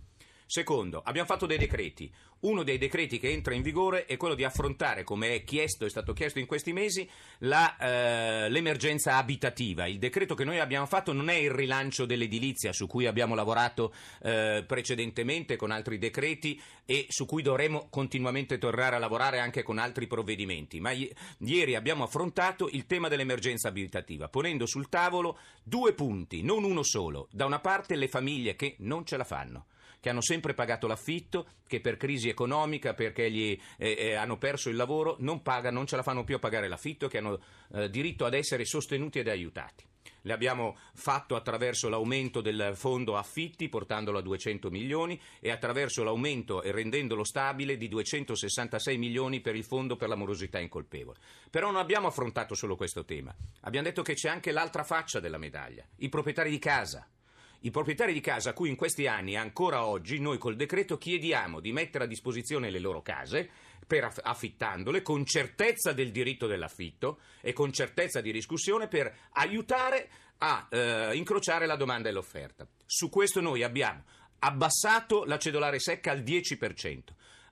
Secondo, abbiamo fatto dei decreti. Uno dei decreti che entra in vigore è quello di affrontare, come è chiesto, è stato chiesto in questi mesi, la, eh, l'emergenza abitativa. Il decreto che noi abbiamo fatto non è il rilancio dell'edilizia su cui abbiamo lavorato eh, precedentemente con altri decreti e su cui dovremo continuamente tornare a lavorare anche con altri provvedimenti. Ma i- ieri abbiamo affrontato il tema dell'emergenza abitativa, ponendo sul tavolo due punti, non uno solo. Da una parte le famiglie che non ce la fanno che hanno sempre pagato l'affitto, che per crisi economica, perché gli, eh, eh, hanno perso il lavoro, non, pagano, non ce la fanno più a pagare l'affitto, che hanno eh, diritto ad essere sostenuti ed aiutati. Le abbiamo fatto attraverso l'aumento del fondo affitti, portandolo a 200 milioni, e attraverso l'aumento e rendendolo stabile di 266 milioni per il fondo per la morosità incolpevole. Però non abbiamo affrontato solo questo tema. Abbiamo detto che c'è anche l'altra faccia della medaglia, i proprietari di casa i proprietari di casa a cui in questi anni, ancora oggi, noi col decreto chiediamo di mettere a disposizione le loro case per affittandole con certezza del diritto dell'affitto e con certezza di riscussione per aiutare a eh, incrociare la domanda e l'offerta. Su questo noi abbiamo abbassato la cedolare secca al 10%.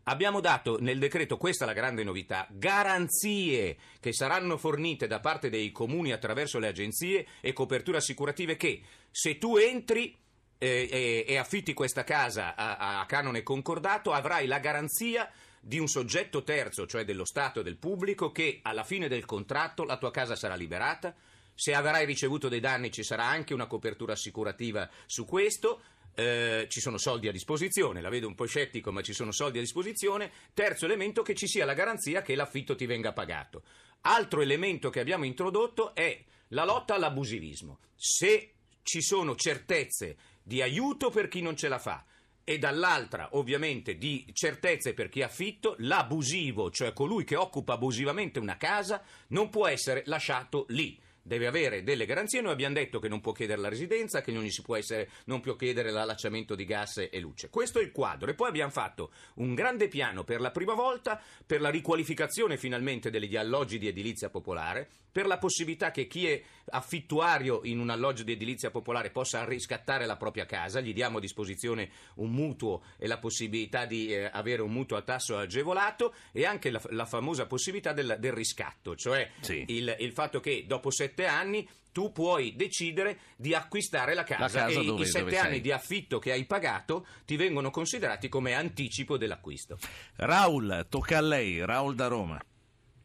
Abbiamo dato nel decreto, questa è la grande novità, garanzie che saranno fornite da parte dei comuni attraverso le agenzie e coperture assicurative che se tu entri eh, e, e, affitti questa casa a, a canone concordato avrai la garanzia di un soggetto terzo, cioè dello Stato e del pubblico, che alla fine del contratto la tua casa sarà liberata. Se avrai ricevuto dei danni ci sarà anche una copertura assicurativa su questo eh, ci sono soldi a disposizione, la vedo un po' scettico, ma ci sono soldi a disposizione. Terzo elemento, che ci sia la garanzia che l'affitto ti venga pagato. Altro elemento che abbiamo introdotto è la lotta all'abusivismo. Se ci sono certezze di aiuto per chi non ce la fa, e dall'altra ovviamente di certezze per chi ha affitto, l'abusivo, cioè colui che occupa abusivamente una casa, non può essere lasciato lì deve avere delle garanzie. Noi abbiamo detto che non può chiedere la residenza, che non, può, essere, non può chiedere l'allacciamento di gas e luce. Questo è il quadro. E poi abbiamo fatto un grande piano per la prima volta per la riqualificazione finalmente degli alloggi di edilizia popolare, per la possibilità che chi è affittuario in un alloggio di edilizia popolare possa riscattare la propria casa, gli diamo a disposizione un mutuo e la possibilità di eh, avere un mutuo a tasso agevolato e anche la, la famosa possibilità del, del riscatto, cioè sì. il, il fatto che dopo sette anni tu puoi decidere di acquistare la casa, la casa e dove, i sette anni sei. di affitto che hai pagato ti vengono considerati come anticipo dell'acquisto. Raul, tocca a lei, Raul da Roma.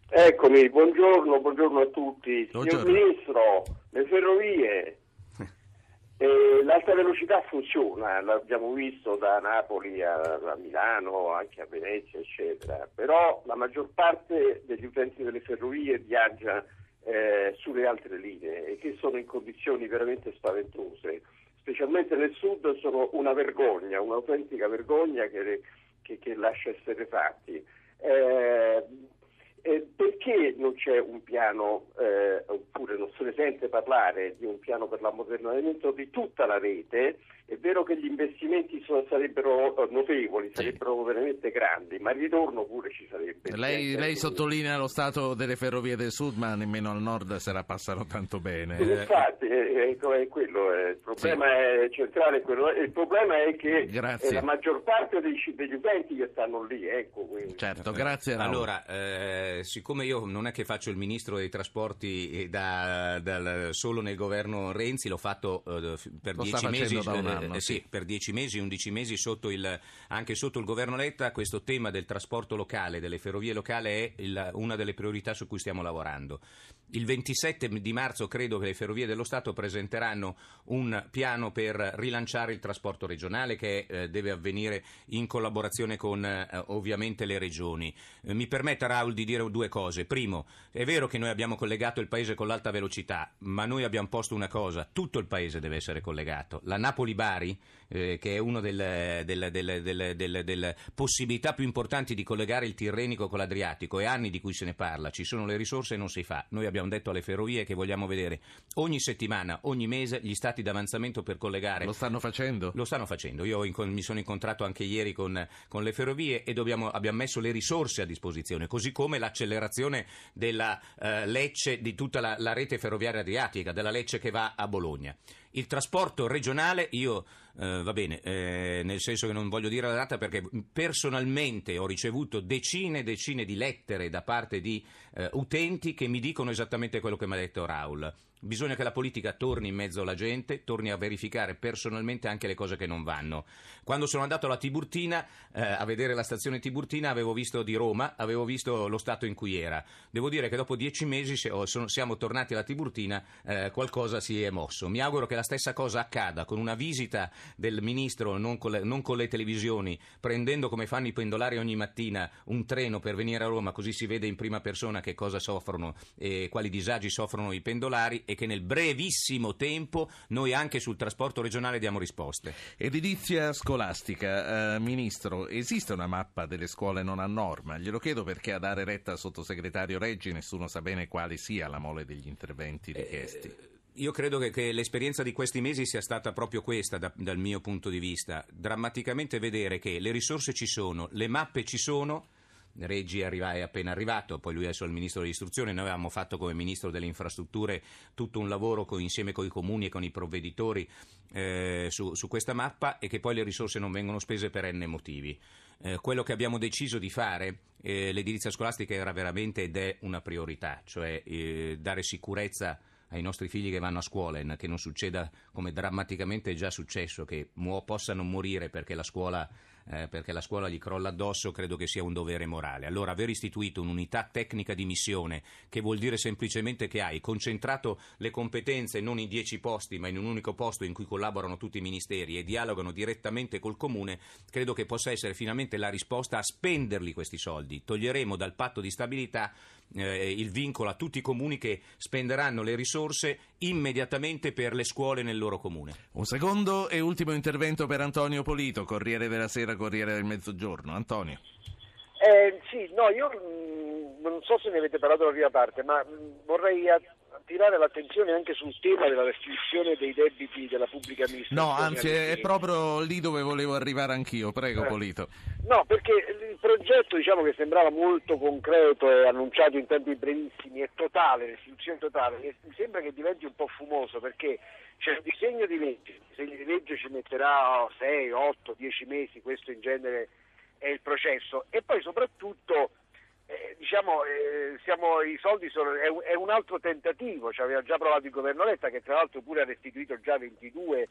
Eccomi, buongiorno, buongiorno a tutti. Buongiorno. Signor Ministro, le ferrovie, eh, l'alta velocità funziona, l'abbiamo visto da Napoli a, a, Milano, anche a Venezia, eccetera, però la maggior parte degli utenti delle ferrovie viaggia eh, sulle altre linee e che sono in condizioni veramente spaventose, specialmente nel sud sono una vergogna, un'autentica vergogna che, che, che lascia essere fatti. Eh, eh, perché non c'è un piano, eh, oppure non se ne sente parlare di un piano per l'ammodernamento di tutta la rete? È vero che gli investimenti sono, sarebbero eh, notevoli, sarebbero sì. veramente grandi, ma il ritorno pure ci sarebbe. Lei, lei sottolinea lo stato delle ferrovie del sud, ma nemmeno al nord se la passano tanto bene. Infatti, è, è quello, è, il problema sì. è centrale. Quello, il problema è che la maggior parte dei, degli utenti che stanno lì. Ecco, certo, grazie. Raul. Allora, eh, siccome io non è che faccio il ministro dei trasporti da, da, solo nel governo Renzi, l'ho fatto eh, per lo dieci mesi. Un anno, eh, sì, per dieci mesi, undici mesi sotto il, anche sotto il governo Letta, questo tema del trasporto locale, delle ferrovie locali è il, una delle priorità su cui stiamo lavorando. Il 27 di marzo credo che le Ferrovie dello Stato presenteranno un piano per rilanciare il trasporto regionale che eh, deve avvenire in collaborazione con eh, ovviamente le regioni. Eh, mi permetta Raul di dire due cose. Primo, è vero che noi abbiamo collegato il paese con l'alta velocità, ma noi abbiamo posto una cosa, tutto il paese deve essere collegato. La Napoli-Bari, eh, che è una delle, delle, delle, delle possibilità più importanti di collegare il Tirrenico con l'Adriatico, è anni di cui se ne parla, ci sono le risorse e non si fa. Noi abbiamo detto alle ferrovie che vogliamo vedere ogni settimana, ogni mese gli stati d'avanzamento per collegare. Lo stanno facendo? Lo stanno facendo. Io mi sono incontrato anche ieri con, con le ferrovie e dobbiamo, abbiamo messo le risorse a disposizione, così come l'accelerazione della uh, Lecce, di tutta la, la rete ferroviaria adriatica, della Lecce che va a Bologna. Il trasporto regionale, io eh, va bene, eh, nel senso che non voglio dire la data perché personalmente ho ricevuto decine e decine di lettere da parte di eh, utenti che mi dicono esattamente quello che mi ha detto Raul. Bisogna che la politica torni in mezzo alla gente, torni a verificare personalmente anche le cose che non vanno. Quando sono andato alla Tiburtina eh, a vedere la stazione Tiburtina avevo visto di Roma, avevo visto lo stato in cui era. Devo dire che dopo dieci mesi siamo tornati alla Tiburtina, eh, qualcosa si è mosso. Mi auguro che la stessa cosa accada con una visita del ministro, non con, le, non con le televisioni, prendendo come fanno i pendolari ogni mattina un treno per venire a Roma, così si vede in prima persona che cosa soffrono e quali disagi soffrono i pendolari e che nel brevissimo tempo noi anche sul trasporto regionale diamo risposte. Edilizia scolastica, eh, Ministro, esiste una mappa delle scuole non a norma? Glielo chiedo perché a dare retta al sottosegretario Reggi nessuno sa bene quale sia la mole degli interventi richiesti. Eh, io credo che, che, l'esperienza di questi mesi sia stata proprio questa da, dal mio punto di vista, drammaticamente vedere che le risorse ci sono, le mappe ci sono, Reggi è appena arrivato, poi lui adesso è il ministro dell'istruzione, noi avevamo fatto come ministro delle infrastrutture tutto un lavoro con, insieme con i comuni e con i provveditori eh, su, su, questa mappa e che poi le risorse non vengono spese per n motivi. Eh, quello che abbiamo deciso di fare, eh, l'edilizia scolastica era veramente ed è una priorità, cioè eh, dare sicurezza ai nostri figli che vanno a scuola, che non succeda come drammaticamente è già successo, che mu- possano morire perché la scuola eh, perché la scuola gli crolla addosso, credo che sia un dovere morale. Allora, aver istituito un'unità tecnica di missione, che vuol dire semplicemente che hai concentrato le competenze non in dieci posti, ma in un unico posto in cui collaborano tutti i ministeri e dialogano direttamente col comune, credo che possa essere finalmente la risposta a spenderli questi soldi. Toglieremo dal patto di stabilità eh, il vincolo a tutti i comuni che spenderanno le risorse immediatamente per le scuole nel loro comune. Un secondo e ultimo intervento per Antonio Polito, Corriere della Sera, Corriere del Mezzogiorno. Antonio. Eh, sì, no, io mh, mm, non so se ne avete parlato la prima parte, ma mh, mm, vorrei attirare l'attenzione anche sul tema della restrizione dei debiti della pubblica amministrazione. No, anzi è proprio lì dove volevo arrivare anch'io, prego eh. Polito. No, perché il progetto diciamo che sembrava molto concreto e annunciato in tempi brevissimi è totale, l'istituzione totale, mi sembra che diventi un po' fumoso perché c'è un disegno di legge, il disegno di legge ci metterà 6, 8, 10 mesi, questo in genere è il processo, e poi soprattutto eh, diciamo, eh, siamo, i soldi sono, è, è, un altro tentativo, ci aveva già provato il governo Letta che tra l'altro pure ha restituito già 22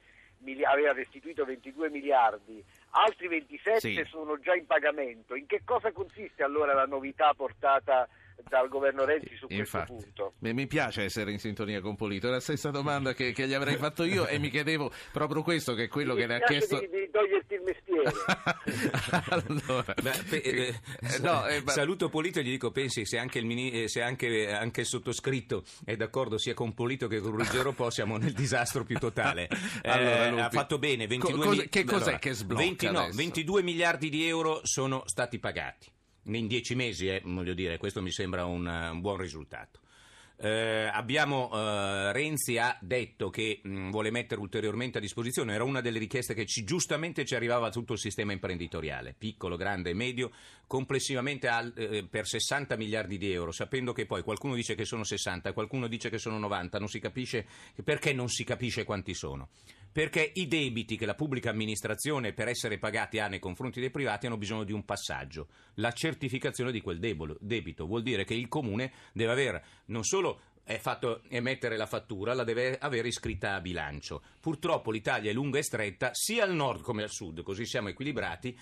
aveva restituito 22 miliardi, altri 27 sì. sono già in pagamento. In che cosa consiste allora la novità portata dal governo Renzi su Infatti, questo punto. Beh, mi piace essere in sintonia con Polito, è la stessa domanda che, che, gli avrei fatto io e mi chiedevo proprio questo che è quello mi che le ha chiesto. Di, di toglierti il mestiere. allora, Beh, eh, eh, no, eh, saluto Polito e gli dico pensi se anche il, mini, eh, se anche, anche il sottoscritto è d'accordo sia con Polito che con Ruggero Po siamo nel disastro più totale. allora, ha fatto bene, 22 Co- cosa, che cos'è allora, che sblocca 20, no, 22 miliardi di euro sono stati pagati. In dieci mesi, eh, voglio dire, questo mi sembra un, un buon risultato. Eh, abbiamo, eh, Renzi ha detto che mh, mm, vuole mettere ulteriormente a disposizione, era una delle richieste che ci, giustamente ci arrivava a tutto il sistema imprenditoriale, piccolo, grande e medio, complessivamente al, eh, per 60 miliardi di euro, sapendo che poi qualcuno dice che sono 60, qualcuno dice che sono 90, non si capisce perché non si capisce quanti sono. Perché i debiti che la pubblica amministrazione per essere pagati ha nei confronti dei privati hanno bisogno di un passaggio, la certificazione di quel debito. Vuol dire che il comune deve avere non solo è fatto emettere la fattura, la deve avere iscritta a bilancio. Purtroppo l'Italia è lunga e stretta sia al nord come al sud, così siamo equilibrati,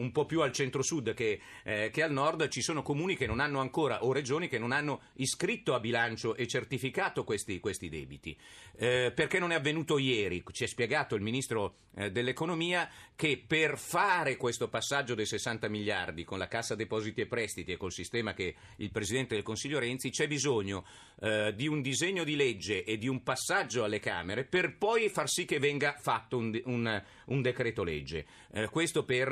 un po' più al centro-sud che, eh, che, al nord, ci sono comuni che non hanno ancora, o regioni che non hanno iscritto a bilancio e certificato questi, questi debiti. Eh, perché non è avvenuto ieri? Ci ha spiegato il ministro eh, dell'economia che per fare questo passaggio dei 60 miliardi con la Cassa Depositi e Prestiti e col sistema che il Presidente del Consiglio Renzi c'è bisogno eh, di un disegno di legge e di un passaggio alle Camere per poi far sì che venga fatto un, un, un decreto legge. Eh, questo per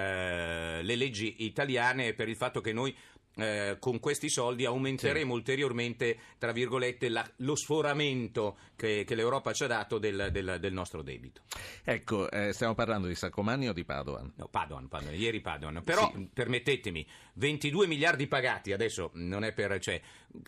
eh, le leggi italiane e per il fatto che noi eh, con questi soldi aumenteremo sì. ulteriormente, tra virgolette, la, lo sforamento che, che, l'Europa ci ha dato del, del, del nostro debito. Ecco, eh, stiamo parlando di Sacomani o di Padoan? No, Padoan, Padoan ieri Padoan. Però, sì. permettetemi, 22 miliardi pagati, adesso non è per... Cioè,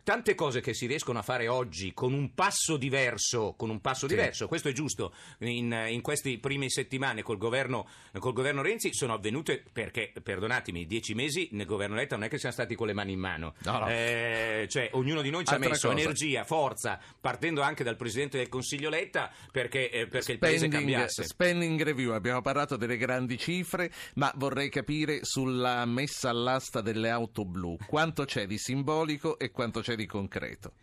tante cose che si riescono a fare oggi con un passo diverso, con un passo sì. diverso, questo è giusto, in, in queste prime settimane col governo, col governo Renzi sono avvenute perché, perdonatemi, dieci mesi nel governo Letta non è che siamo stati con le mani in mano. No, no. Eh, cioè, ognuno di noi ci Altra ha messo cosa. energia, forza, partendo anche dal Presidente del Consiglio Letta perché, eh, perché spending, il Paese cambiasse. Spending review, abbiamo parlato delle grandi cifre, ma vorrei capire sulla messa all'asta delle auto blu quanto c'è di simbolico e quanto c'è di concreto.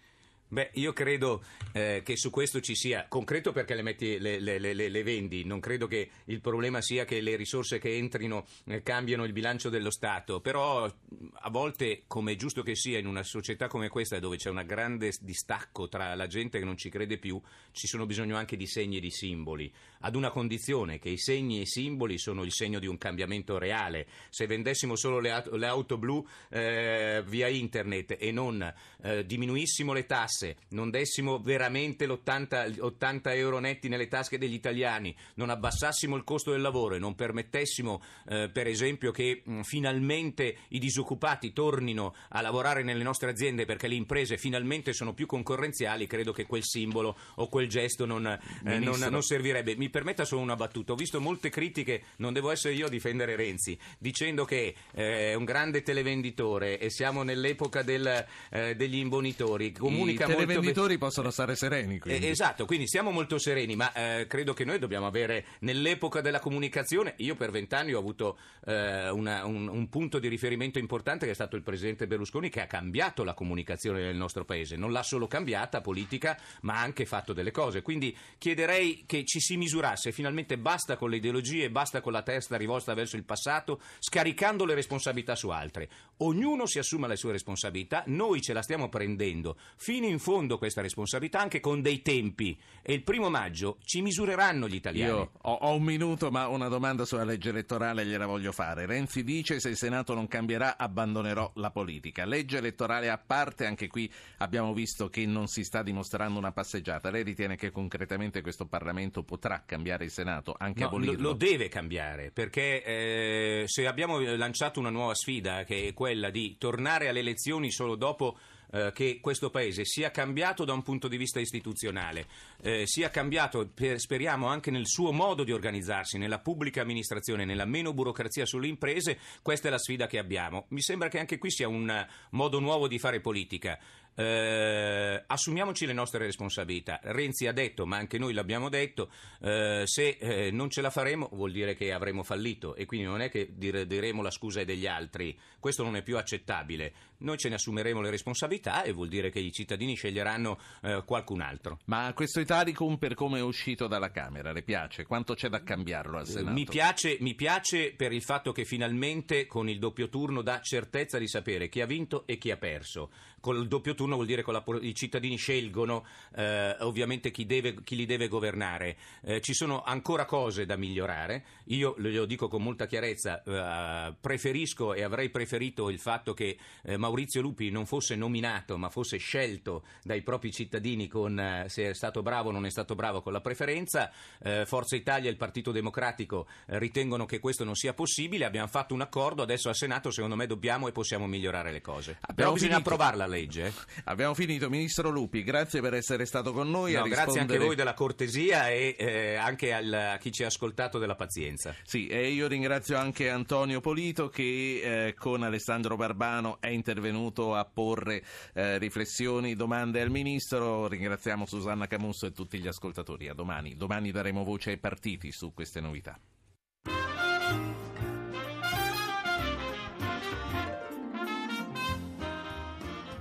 Beh, io credo eh, che su questo ci sia concreto perché le, metti, le, le, le, vendi, non credo che il problema sia che le risorse che entrino eh, cambiano il bilancio dello Stato, però a volte, come è giusto che sia in una società come questa dove c'è un grande distacco tra la gente che non ci crede più, ci sono bisogno anche di segni e di simboli, ad una condizione che i segni e i simboli sono il segno di un cambiamento reale. Se vendessimo solo le, auto blu eh, via internet e non eh, diminuissimo le tasse, tasse, non dessimo veramente l'80 80 euro netti nelle tasche degli italiani, non abbassassimo il costo del lavoro e non permettessimo, eh, per esempio, che mh, finalmente i disoccupati tornino a lavorare nelle nostre aziende perché le imprese finalmente sono più concorrenziali, credo che quel simbolo o quel gesto non, eh, non, non servirebbe. Mi permetta solo una battuta. Ho visto molte critiche, non devo essere io a difendere Renzi, dicendo che eh, è un grande televenditore e siamo nell'epoca del, eh, degli imbonitori. Comunica televenditori molto... possono stare sereni. Eh, quindi. esatto, quindi siamo molto sereni, ma eh, credo che noi dobbiamo avere nell'epoca della comunicazione, io per vent'anni ho avuto eh, una, un, un, punto di riferimento importante che è stato il presidente Berlusconi che ha cambiato la comunicazione nel nostro paese, non l'ha solo cambiata politica, ma ha anche fatto delle cose. Quindi chiederei che ci si misurasse finalmente basta con le ideologie, basta con la testa rivolta verso il passato, scaricando le responsabilità su altre. Ognuno si assuma le sue responsabilità, noi ce la stiamo prendendo fino in in fondo questa responsabilità anche con dei tempi e il primo maggio ci misureranno gli italiani. Io ho, ho un minuto ma una domanda sulla legge elettorale gliela voglio fare. Renzi dice se il Senato non cambierà abbandonerò la politica. Legge elettorale a parte, anche qui abbiamo visto che non si sta dimostrando una passeggiata. Lei ritiene che concretamente questo Parlamento potrà cambiare il Senato, anche no, abolirlo? Lo, lo deve cambiare perché eh, se abbiamo lanciato una nuova sfida che è quella di tornare alle elezioni solo dopo eh, che questo Paese sia cambiato da un punto di vista istituzionale, eh, sia cambiato, per, speriamo, anche nel suo modo di organizzarsi, nella pubblica amministrazione, nella meno burocrazia sulle imprese, questa è la sfida che abbiamo. Mi sembra che anche qui sia un modo nuovo di fare politica. Eh, assumiamoci le nostre responsabilità. Renzi ha detto, ma anche noi l'abbiamo detto, eh, se eh, non ce la faremo vuol dire che avremo fallito e quindi non è che dire, diremo la scusa è degli altri, questo non è più accettabile. Noi ce ne assumeremo le responsabilità e vuol dire che i cittadini sceglieranno eh, qualcun altro. Ma questo Italicum per come è uscito dalla Camera, le piace? Quanto c'è da cambiarlo al Senato? Mi piace, mi piace per il fatto che finalmente con il doppio turno dà certezza di sapere chi ha vinto e chi ha perso. Con il doppio turno vuol dire che i cittadini scelgono eh, ovviamente chi, deve, chi, li deve governare. Eh, ci sono ancora cose da migliorare. Io lo dico con molta chiarezza, eh, preferisco e avrei preferito il fatto che eh, Maurizio Lupi non fosse nominato ma fosse scelto dai propri cittadini con eh, se è stato bravo o non è stato bravo con la preferenza. Eh, Forza Italia e il Partito Democratico ritengono che questo non sia possibile. Abbiamo fatto un accordo, adesso al Senato secondo me dobbiamo e possiamo migliorare le cose. Abbiamo Però bisogna finito. approvarla legge. Abbiamo finito, Ministro Lupi, grazie per essere stato con noi. No, Grazie anche a voi della cortesia e eh, anche al, a chi ci ha ascoltato della pazienza. Sì, e io ringrazio anche Antonio Polito che eh, con Alessandro Barbano è intervenuto a porre eh, riflessioni, domande al Ministro. Ringraziamo Susanna Camusso e tutti gli ascoltatori. A domani. Domani daremo voce ai partiti su queste novità.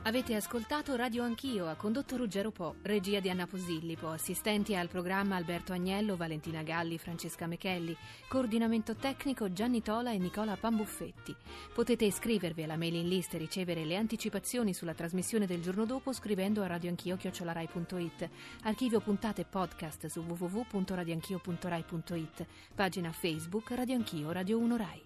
Avete ascoltato Radio Anch'io, ha condotto Ruggero Po, regia di Anna Posillipo, assistenti al programma Alberto Agnello, Valentina Galli, Francesca Mechelli, coordinamento tecnico Gianni Tola e Nicola Pambuffetti. Potete iscrivervi alla mailing list e ricevere le anticipazioni sulla trasmissione del giorno dopo scrivendo a radioanchio.it. Archivio puntate podcast su www.radioanchio.rai.it. Pagina Facebook Radio Anch'io Radio 1 Rai.